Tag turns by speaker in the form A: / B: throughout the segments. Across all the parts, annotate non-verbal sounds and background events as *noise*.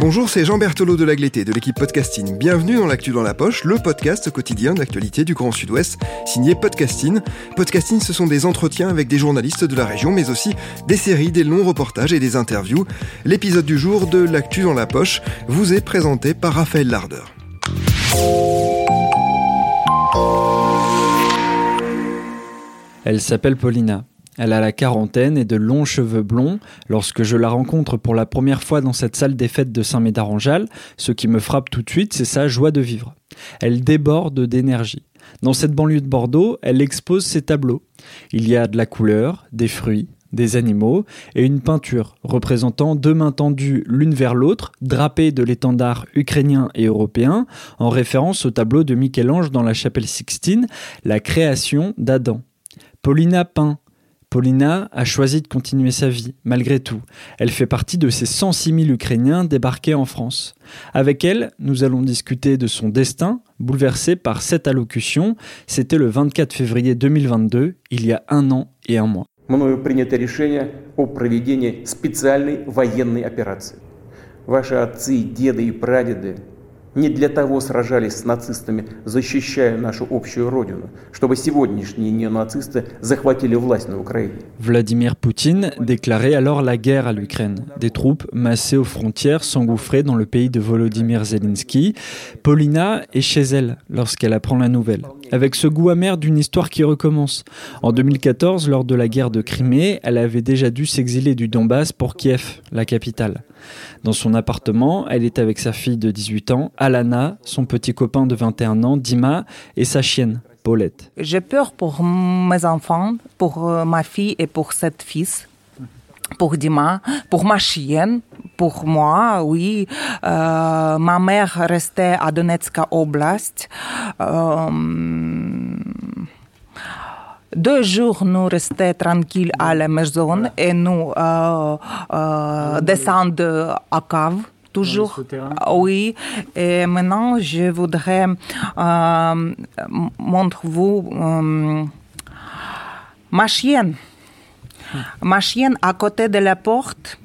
A: Bonjour, c'est Jean Berthelot de l'Agleté de l'équipe Podcasting. Bienvenue dans l'actu dans la poche, le podcast quotidien d'actualité du Grand Sud-Ouest, signé Podcasting. Podcasting, ce sont des entretiens avec des journalistes de la région, mais aussi des séries, des longs reportages et des interviews. L'épisode du jour de l'actu dans la poche vous est présenté par Raphaël Larder.
B: Elle s'appelle Paulina. Elle a la quarantaine et de longs cheveux blonds. Lorsque je la rencontre pour la première fois dans cette salle des fêtes de Saint-Médard-en-Jalles, ce qui me frappe tout de suite, c'est sa joie de vivre. Elle déborde d'énergie. Dans cette banlieue de Bordeaux, elle expose ses tableaux. Il y a de la couleur, des fruits, des animaux et une peinture représentant deux mains tendues l'une vers l'autre, drapées de l'étendard ukrainien et européen, en référence au tableau de Michel-Ange dans la chapelle Sixtine, La création d'Adam. Paulina peint, Paulina a choisi de continuer sa vie, malgré tout. Elle fait partie de ces 106 000 Ukrainiens débarqués en France. Avec elle, nous allons discuter de son destin, bouleversé par cette allocution. C'était le 24 février 2022, il y a un an et un mois.
C: мною принято решение о проведении специальной военной операции. Ваши отцы, деды и прадеды не для того сражались с нацистами, защищая нашу общую родину, чтобы сегодняшние неонацисты захватили власть на Украине.
B: Vladimir Poutine déclarait alors la guerre à l'Ukraine. Des troupes massées aux frontières s'engouffraient dans le pays de Volodymyr Zelensky. Paulina est chez elle lorsqu'elle apprend la nouvelle, avec ce goût amer d'une histoire qui recommence. En 2014, lors de la guerre de Crimée, elle avait déjà dû s'exiler du Donbass pour Kiev, la capitale. Dans son appartement, elle est avec sa fille de 18 ans, Alana, son petit copain de 21 ans, Dima, et sa chienne, Paulette.
D: J'ai peur pour mes enfants, pour euh, ma fille et pour cette fils, pour Dima, pour ma chienne, pour moi, oui. Euh, ma mère restait à Donetsk Oblast. Euh, deux jours, nous restions tranquilles à la maison et nous euh, euh, descendons à cave. Toujours, oui. Et maintenant, je voudrais euh, montrer vous euh, ma chienne. Ma chienne à côté de la porte,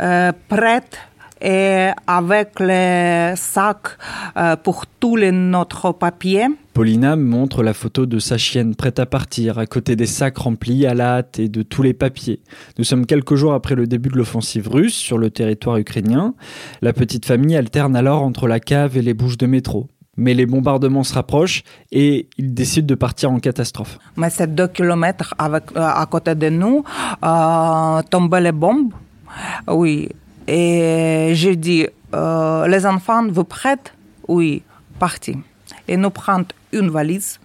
D: euh, prête et avec les sacs euh, pour tous les notre papiers.
B: Paulina montre la photo de sa chienne prête à partir, à côté des sacs remplis à la hâte et de tous les papiers. Nous sommes quelques jours après le début de l'offensive russe sur le territoire ukrainien. La petite famille alterne alors entre la cave et les bouches de métro. Mais les bombardements se rapprochent et ils décident de partir en catastrophe.
D: Mais c'est deux kilomètres avec, euh, à côté de nous, euh, tombaient les bombes. Oui. Et j'ai dit, euh, les enfants, vous prêtent Oui, parti. Et nous prenons une valise,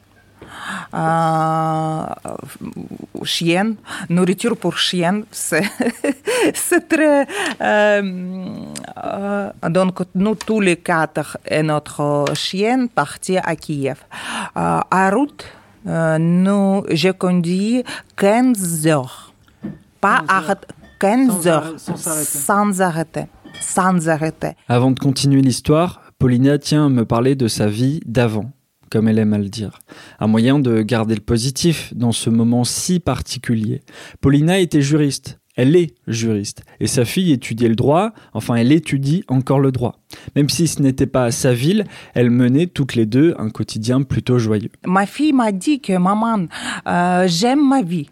D: euh, chienne, nourriture pour chienne, *laughs* c'est très... euh, euh, donc, nous tous les quatre et notre chienne partis à Kiev. À route, nous, j'ai conduit 15 heures. Pas arrêt- 15 heures. Sans arrêter. Sans arrêter.
B: Avant de continuer l'histoire, Paulina tient à me parler de sa vie d'avant, comme elle aime à le dire. Un moyen de garder le positif dans ce moment si particulier. Paulina était juriste. Elle est juriste. Et sa fille étudiait le droit, enfin elle étudie encore le droit. Même si ce n'était pas sa ville, elles menaient toutes les deux un quotidien plutôt joyeux.
D: Ma fille m'a dit que maman, euh, j'aime ma vie.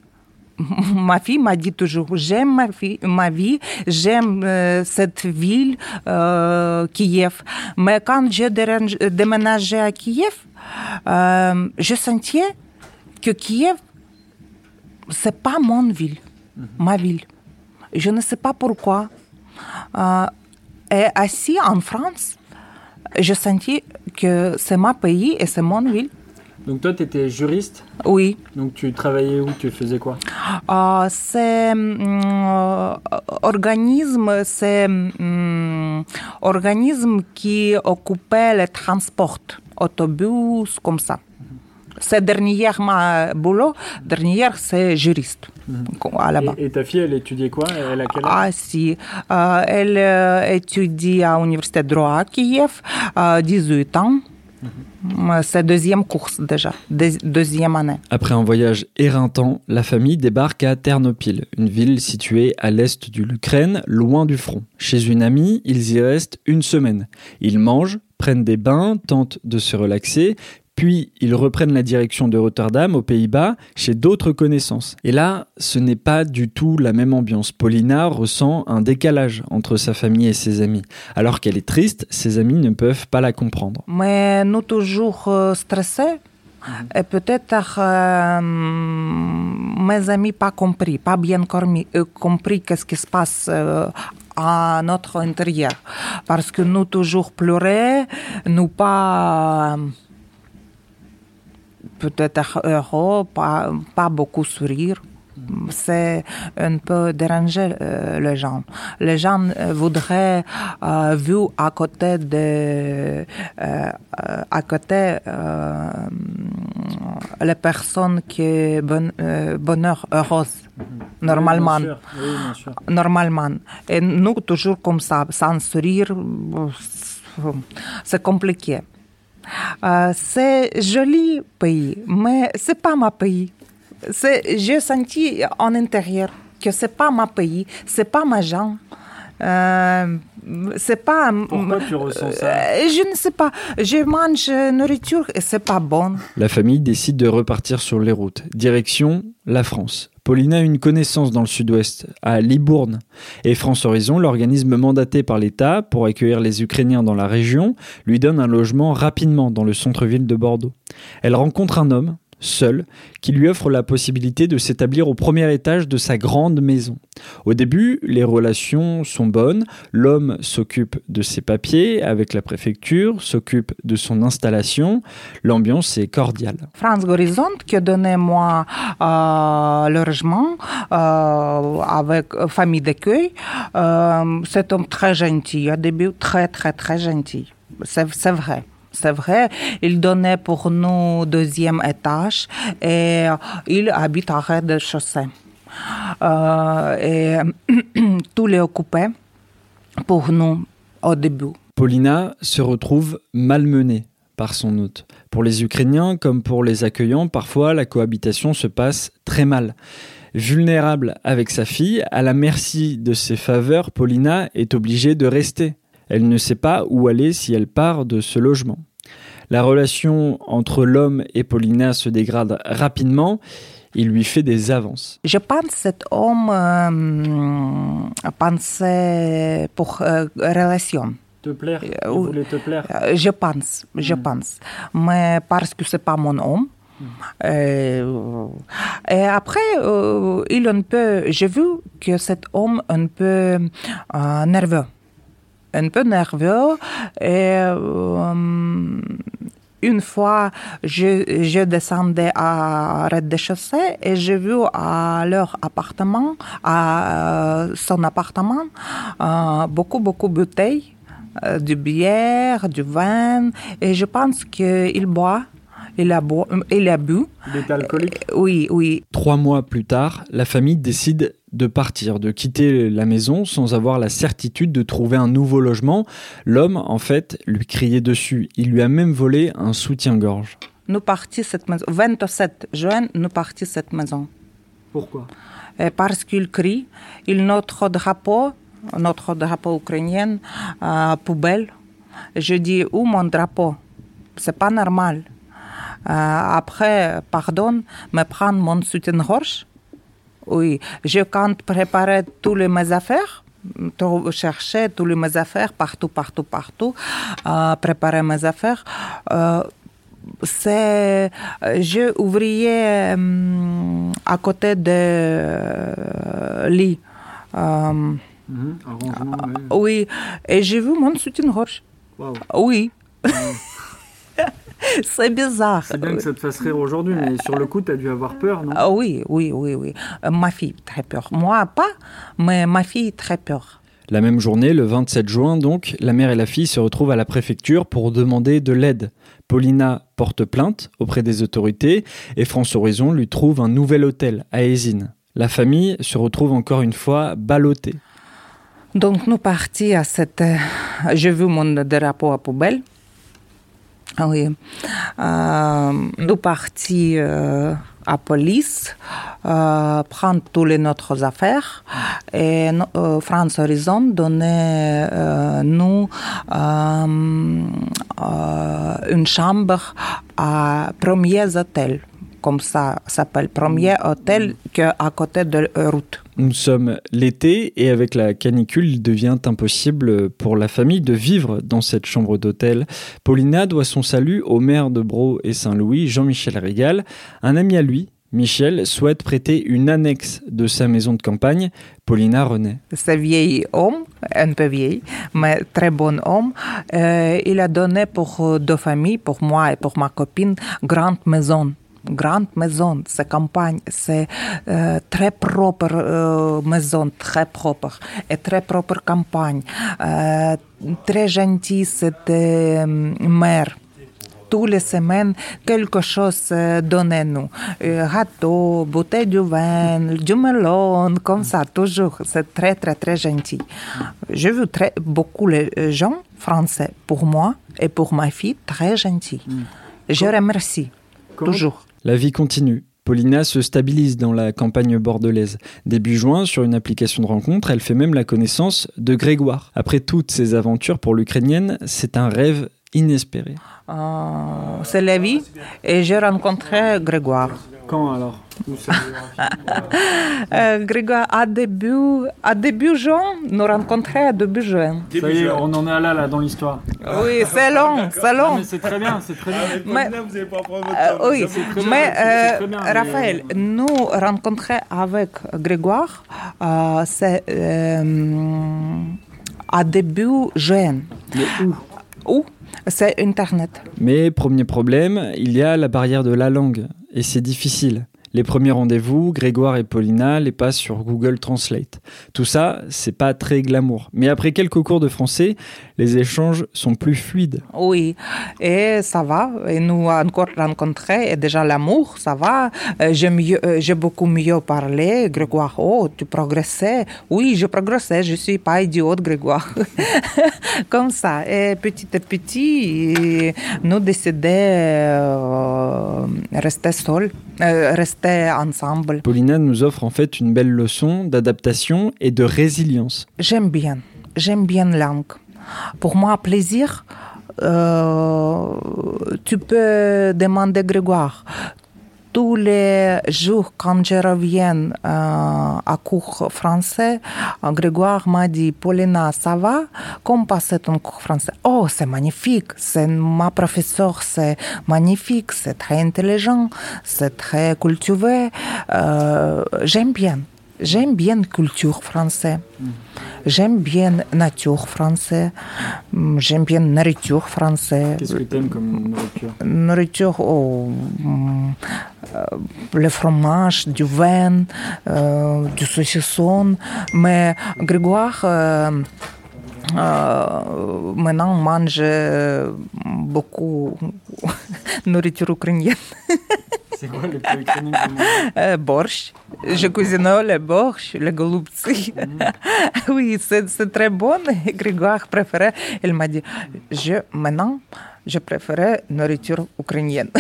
D: *laughs* Ma fille m'a dit toujours, j'aime ma, vie- ma vie, j'aime euh, cette ville, euh, Kiev. Mais quand j'ai dérange- déménagé à Kiev, euh, je sentais que Kiev, c'est pas mon ville, ma ville. Je ne sais pas pourquoi. Euh, et assis en France, je sentais que c'est ma pays et c'est mon ville.
B: Donc toi, tu étais juriste
D: Oui.
B: Donc tu travaillais où? Tu faisais quoi?
D: Euh, c'est hum, organisme, c'est organisme qui occupait les transports, autobus, comme ça. C'est dernier ma boulot, dernière c'est juriste à là-bas.
B: Et, et ta fille, elle étudiait quoi? Elle a quel âge?
D: Ah si, Euh, elle euh, étudie à l'université de droit à Kiev, euh, 18 ans. C'est deuxième course déjà, Deux- deuxième année.
B: Après un voyage éreintant, la famille débarque à Ternopil, une ville située à l'est de l'Ukraine, loin du front. Chez une amie, ils y restent une semaine. Ils mangent, prennent des bains, tentent de se relaxer, puis ils reprennent la direction de Rotterdam, aux Pays-Bas, chez d'autres connaissances. Et là, ce n'est pas du tout la même ambiance. Paulina ressent un décalage entre sa famille et ses amis. Alors qu'elle est triste, ses amis ne peuvent pas la comprendre.
D: Mais nous toujours euh, stressés. Et peut-être euh, mes amis pas compris, pas bien euh, compris qu'est-ce qui se passe à notre intérieur. Parce que nous toujours pleurer, nous pas peut-être heureux, pas, pas beaucoup sourire. C'est un peu déranger euh, les gens. Les gens euh, voudraient, euh, vu à côté de, euh, à côté les personnes qui bon, bonheur heureuse normalement
B: Oui, bien sûr. Oui, bien sûr.
D: normalement. Et nous, toujours comme ça, sans sourire, c'est compliqué. Euh, c'est joli pays, mais c'est pas ma pays. C'est, j'ai senti en intérieur que c'est pas ma pays, c'est pas ma gens. Euh, c'est pas.
B: Pourquoi tu ressens ça?
D: Euh, Je ne sais pas. Je mange nourriture et c'est pas bon.
B: La famille décide de repartir sur les routes. Direction la France. Paulina a une connaissance dans le sud-ouest, à Libourne. Et France Horizon, l'organisme mandaté par l'État pour accueillir les Ukrainiens dans la région, lui donne un logement rapidement dans le centre-ville de Bordeaux. Elle rencontre un homme, seul, qui lui offre la possibilité de s'établir au premier étage de sa grande maison. Au début, les relations sont bonnes. L'homme s'occupe de ses papiers avec la préfecture, s'occupe de son installation. L'ambiance est cordiale.
D: France Horizon qui a donné moi euh, le logement euh, avec euh, famille d'accueil. Euh, c'est un homme très gentil. Au début, très, très, très gentil. C'est vrai. C'est vrai, il donnait pour nous deuxième étage et il habite à rez-de-chaussée. Euh, et *clears throat* tout les occupé pour nous au début.
B: Paulina se retrouve malmenée par son hôte. Pour les Ukrainiens comme pour les accueillants, parfois la cohabitation se passe très mal. Vulnérable avec sa fille, à la merci de ses faveurs, Paulina est obligée de rester. Elle ne sait pas où aller si elle part de ce logement. La relation entre l'homme et Paulina se dégrade rapidement. Il lui fait des avances.
D: Je pense que cet homme euh, pensait pour euh, relation.
B: Te plaire?
D: Il voulait
B: te plaire?
D: Euh, Je pense, je pense. Mais parce que c'est pas mon homme. Euh, et après, euh, il un peu, j'ai vu que cet homme un peu euh, nerveux, un peu nerveux. Et euh, une fois, je, je descendais à rez-de-chaussée et j'ai vu à leur appartement, à euh, son appartement, euh, beaucoup, beaucoup de bouteilles, euh, du bière, du vin. Et je pense qu'il boit. Il a, bo- il a bu.
B: Il est alcoolique
D: Oui, oui.
B: Trois mois plus tard, la famille décide de partir, de quitter la maison sans avoir la certitude de trouver un nouveau logement. L'homme, en fait, lui criait dessus. Il lui a même volé un soutien-gorge.
D: Nous partis cette maison. 27 juin, nous partis cette maison.
B: Pourquoi?
D: Et parce qu'il crie, il notre drapeau, notre drapeau ukrainien, euh, poubelle. Je dis, où mon drapeau? C'est pas normal. Euh, après, pardon, me prendre mon soutien-gorge. Oui, je préparais tous les mes affaires, chercher tous les mes affaires partout, partout, partout, euh, préparer mes affaires. Euh, c'est, je ouvrier hum, à côté de euh, lit. Euh, oui, et j'ai vu mon soutien-gorge. Oui. *laughs* c'est bizarre.
B: C'est bien que ça te fasse rire aujourd'hui, mais sur le coup, tu as dû avoir peur, non?
D: Ah Oui, oui, oui, oui. Euh, ma fille, très peur. Moi, pas, mais ma fille, très peur.
B: La même journée, le 27 juin, donc, la mère et la fille se retrouvent à la préfecture pour demander de l'aide. Paulina porte plainte auprès des autorités et France Horizon lui trouve un nouvel hôtel à Ésine. La famille se retrouve encore une fois ballottée.
D: Donc, nous partis à cette. euh, J'ai vu mon drapeau à poubelle. Oui. Euh, nous partis euh, à police, euh, prendre toutes les notre affaires. Et France Horizon donnait nous une chambre à premier hôtel. Comme ça s'appelle premier hôtel que à côté de la route.
B: Nous sommes l'été et avec la canicule, il devient impossible pour la famille de vivre dans cette chambre d'hôtel. Paulina doit son salut au maire de Bro et Saint-Louis, Jean-Michel Régal. Un ami à lui, Michel, souhaite prêter une annexe de sa maison de campagne. Paulina renaît.
D: ce vieil homme, un peu vieil, mais très bon homme, euh, il a donné pour euh, deux familles, pour moi et pour ma copine, grande maison. Grande maison, c'est campagne, c'est euh, très propre euh, maison, très propre et très propre campagne. Euh, très gentil, c'était mère tous les semaines, quelque chose donnez-nous. Gâteau, bouteille de vin, du melon, comme ça, toujours. C'est très, très, très gentil. J'ai vu très, beaucoup les gens français, pour moi et pour ma fille, très gentils. Je remercie, toujours.
B: La vie continue. Paulina se stabilise dans la campagne bordelaise. Début juin, sur une application de rencontre, elle fait même la connaissance de Grégoire. Après toutes ces aventures pour l'Ukrainienne, c'est un rêve inespéré.
D: Euh, c'est la vie et j'ai rencontré Grégoire.
B: Quand alors *laughs*
D: Euh, Grégoire, à début, à début juin, nous rencontrons à début juin.
B: Ça y est, on en est là, là, dans l'histoire.
D: Oui, c'est long, c'est long.
B: c'est très bien, c'est très bien.
D: Mais,
C: vous n'allez pas prendre
D: euh, oui,
B: bien,
D: mais
B: c'est
D: euh,
B: très bien, mais-
D: Raphaël, nous rencontrons avec Grégoire, euh, c'est euh, à début juin.
B: Mais où
D: Où? C'est Internet.
B: Mais premier problème, il y a la barrière de la langue, et c'est difficile. Les premiers rendez-vous, Grégoire et Paulina les passent sur Google Translate. Tout ça, c'est pas très glamour. Mais après quelques cours de français, les échanges sont plus fluides.
D: Oui, et ça va. Et nous encore rencontré et déjà l'amour, ça va. Euh, euh, j'ai beaucoup mieux parlé. Grégoire, oh, tu progressais. Oui, je progressais. Je suis pas idiote, Grégoire. *laughs* Comme ça. Et petit à petit, et nous décidons euh, rester seuls, euh, rester ensemble.
B: Paulina nous offre en fait une belle leçon d'adaptation et de résilience.
D: J'aime bien, j'aime bien la langue. Pour moi, plaisir, euh, tu peux demander Grégoire. Tous les jours, quand je reviens euh, à cours français, euh, Grégoire m'a dit, Paulina, ça va? Comment passe ton cours français? Oh, c'est magnifique, c'est ma professeure, c'est magnifique, c'est très intelligent, c'est très cultivé. Euh, J'aime bien. J'aime bien culture française. J'aime bien nature française. Mm, J'aime bien nourriture française.
B: Qu'est-ce que tu aimes comme nourriture
D: Nourriture, oh, mm, euh, le fromage, du vin, euh, du saucisson. Mais Grégoire, euh, euh, maintenant mange beaucoup nourriture ukrainienne.
B: C'est quoi le plat ukrainien que tu manges
D: Euh, borщ. Je cuisine le borщ, le голубцы. Oui, c'est c'est très bon. Et Grégoire préférait. Il m'a dit, je, maintenant, je préférais nourriture ukrainienne.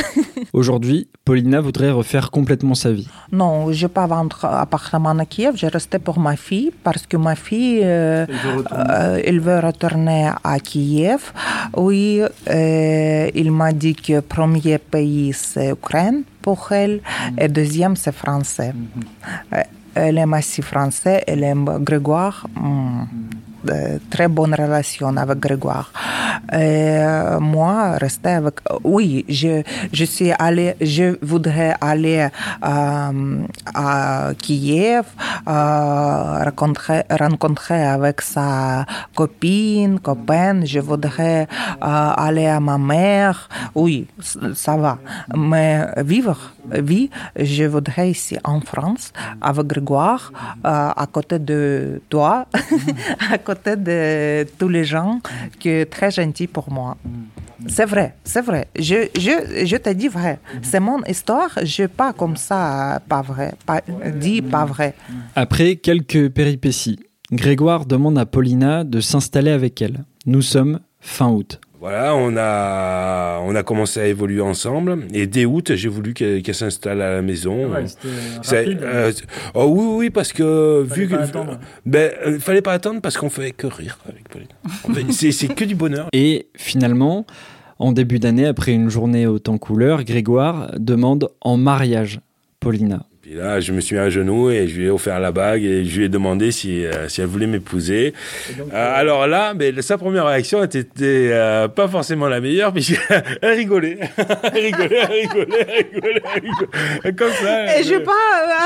B: Aujourd'hui, Paulina voudrait refaire complètement sa vie.
D: non, je ne vais pas vendre appartement à Kiev. Je restais pour ma fille parce que ma fille, euh, euh, elle veut retourner à Kiev. Oui, euh, il m'a dit que premier pays, c'est Ukraine pour elle et deuxième, c'est français. Euh, Elle aime aussi français, elle aime Grégoire. Hmm. Très bonne relation avec Grégoire. Et moi, rester avec. Oui, je, je suis allée, je voudrais aller à Kiev, rencontrer, rencontrer avec sa copine, copain. Je voudrais aller à ma mère. Oui, ça va. Mais vivre, vie, je voudrais ici en France avec Grégoire, à côté de toi, *laughs* à côté de tous les gens qui sont très gentils pour moi. C'est vrai, c'est vrai. Je, je, je te dis vrai. C'est mon histoire. Je pas comme ça, pas vrai. Pas, dit pas vrai.
B: Après quelques péripéties, Grégoire demande à Paulina de s'installer avec elle. Nous sommes fin août.
E: Voilà, on a, on a commencé à évoluer ensemble. Et dès août, j'ai voulu qu'elle s'installe à la maison.
B: Ouais, rapide,
E: euh, oh oui, oui, parce que
B: fallait
E: vu
B: pas
E: que,
B: attendre.
E: ben, euh, fallait pas attendre parce qu'on fait que rire avec Pauline. En fait, *laughs* c'est, c'est que du bonheur.
B: Et finalement, en début d'année, après une journée au temps couleur, Grégoire demande en mariage Paulina.
E: Puis là, je me suis mis à genoux et je lui ai offert la bague et je lui ai demandé si, euh, si elle voulait m'épouser. Euh, alors là, mais sa première réaction était euh, pas forcément la meilleure puisqu'elle *laughs* rigolait. elle rigolait, elle rigolait, elle rigolait, elle rigolait. Comme ça.
D: Et je
E: elle-
D: pas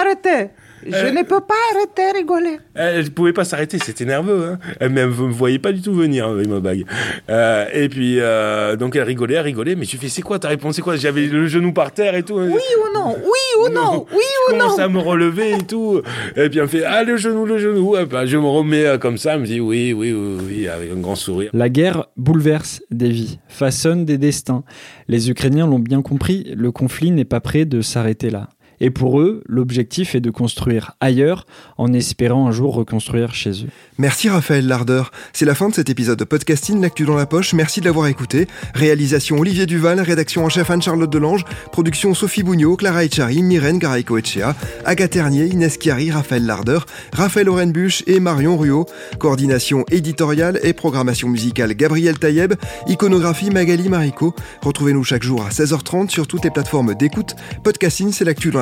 D: arrêter. Je
E: Euh,
D: ne peux pas arrêter de rigoler.
E: Elle ne pouvait pas s'arrêter, c'était nerveux. Hein. Elle ne me voyait pas du tout venir avec ma bague. Euh, et puis, euh, donc elle rigolait, elle rigolait, mais je fais, c'est quoi ta réponse C'est quoi? J'avais le genou par terre et tout.
D: Oui ou non? Oui ou non? Oui
E: je
D: ou
E: commence
D: non?
E: à me relever et tout. Et puis elle me fait, ah, le genou, le genou. Et ben, je me remets euh, comme ça, elle me dit, oui, oui, oui, oui, avec un grand sourire.
B: La guerre bouleverse des vies, façonne des destins. Les Ukrainiens l'ont bien compris, le conflit n'est pas prêt de s'arrêter là. Et pour eux, l'objectif est de construire ailleurs en espérant un jour reconstruire chez eux.
A: Merci Raphaël Lardeur. C'est la fin de cet épisode de podcasting L'actu dans la poche. Merci de l'avoir écouté. Réalisation Olivier Duval, rédaction en chef Anne-Charlotte Delange, production Sophie Bougnot, Clara Echari, Myrène Garaïco Echea, Agathe Ternier, Inès Chiari, Raphaël Lardeur, Raphaël Orenbuch et Marion Ruot. Coordination éditoriale et programmation musicale Gabriel Taïeb, iconographie Magali Marico. Retrouvez-nous chaque jour à 16h30 sur toutes les plateformes d'écoute. Podcasting, c'est l'actu dans